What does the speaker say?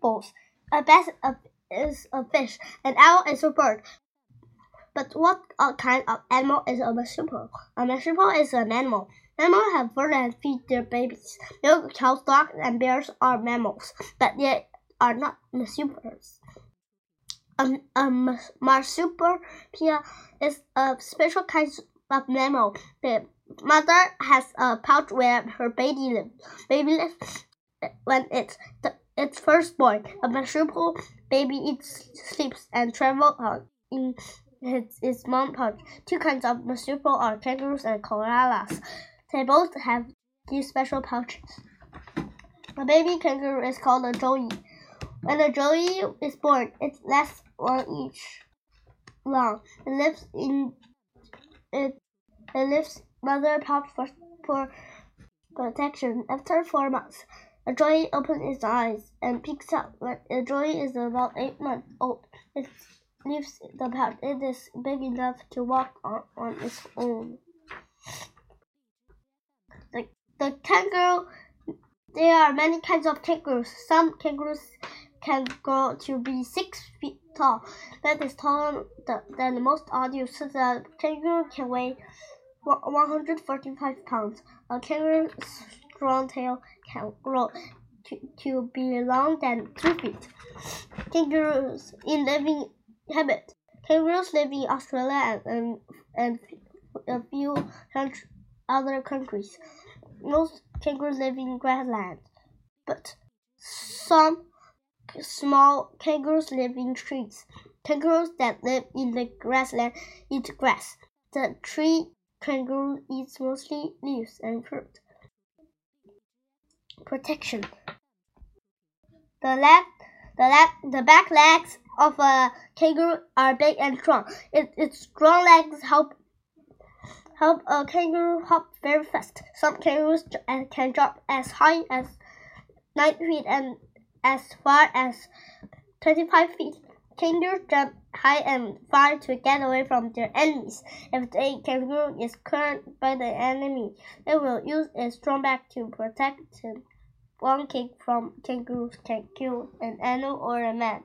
Bulls. A bat is a fish. An owl is a bird. But what kind of animal is a marsupial? A marsupial is an animal. Mammals have fur and feed their babies. Milk cows, dogs, and bears are mammals, but they are not marsupials. A, marsupial is a special kind of mammal. The mother has a pouch where her baby lives. Baby lives when it's its first born. A marsupial baby eats, sleeps, and travels in its, its mom pouch. Two kinds of marsupial are kangaroos and koalas. They both have these special pouches. A baby kangaroo is called a joey. When a joey is born, it lasts one inch long. It lives in it, it lives mother pouch for, for protection. After four months, a joey opens its eyes and peeks out. When a joey is about eight months old, it leaves the pouch. It is big enough to walk on, on its own. The, the kangaroo, there are many kinds of kangaroos. Some kangaroos can grow to be six feet tall. That is taller than most adults. The kangaroo can weigh 145 pounds. A kangaroo's strong tail can grow to, to be longer than two feet. Kangaroos in living habit. Kangaroos live in Australia and, and, and a few other countries. Most kangaroos live in grassland, but some small kangaroos live in trees. Kangaroos that live in the grassland eat grass. The tree kangaroo eats mostly leaves and fruit. Protection. The leg, the leg, the back legs of a kangaroo are big and strong. It, its strong legs help help a kangaroo hop very fast. Some kangaroos uh, can jump as high as nine feet and as far as 25 feet. Kangaroos jump high and far to get away from their enemies. If a kangaroo is cornered by the enemy, it will use its strong back to protect him. One kick from kangaroos can kill an animal or a man.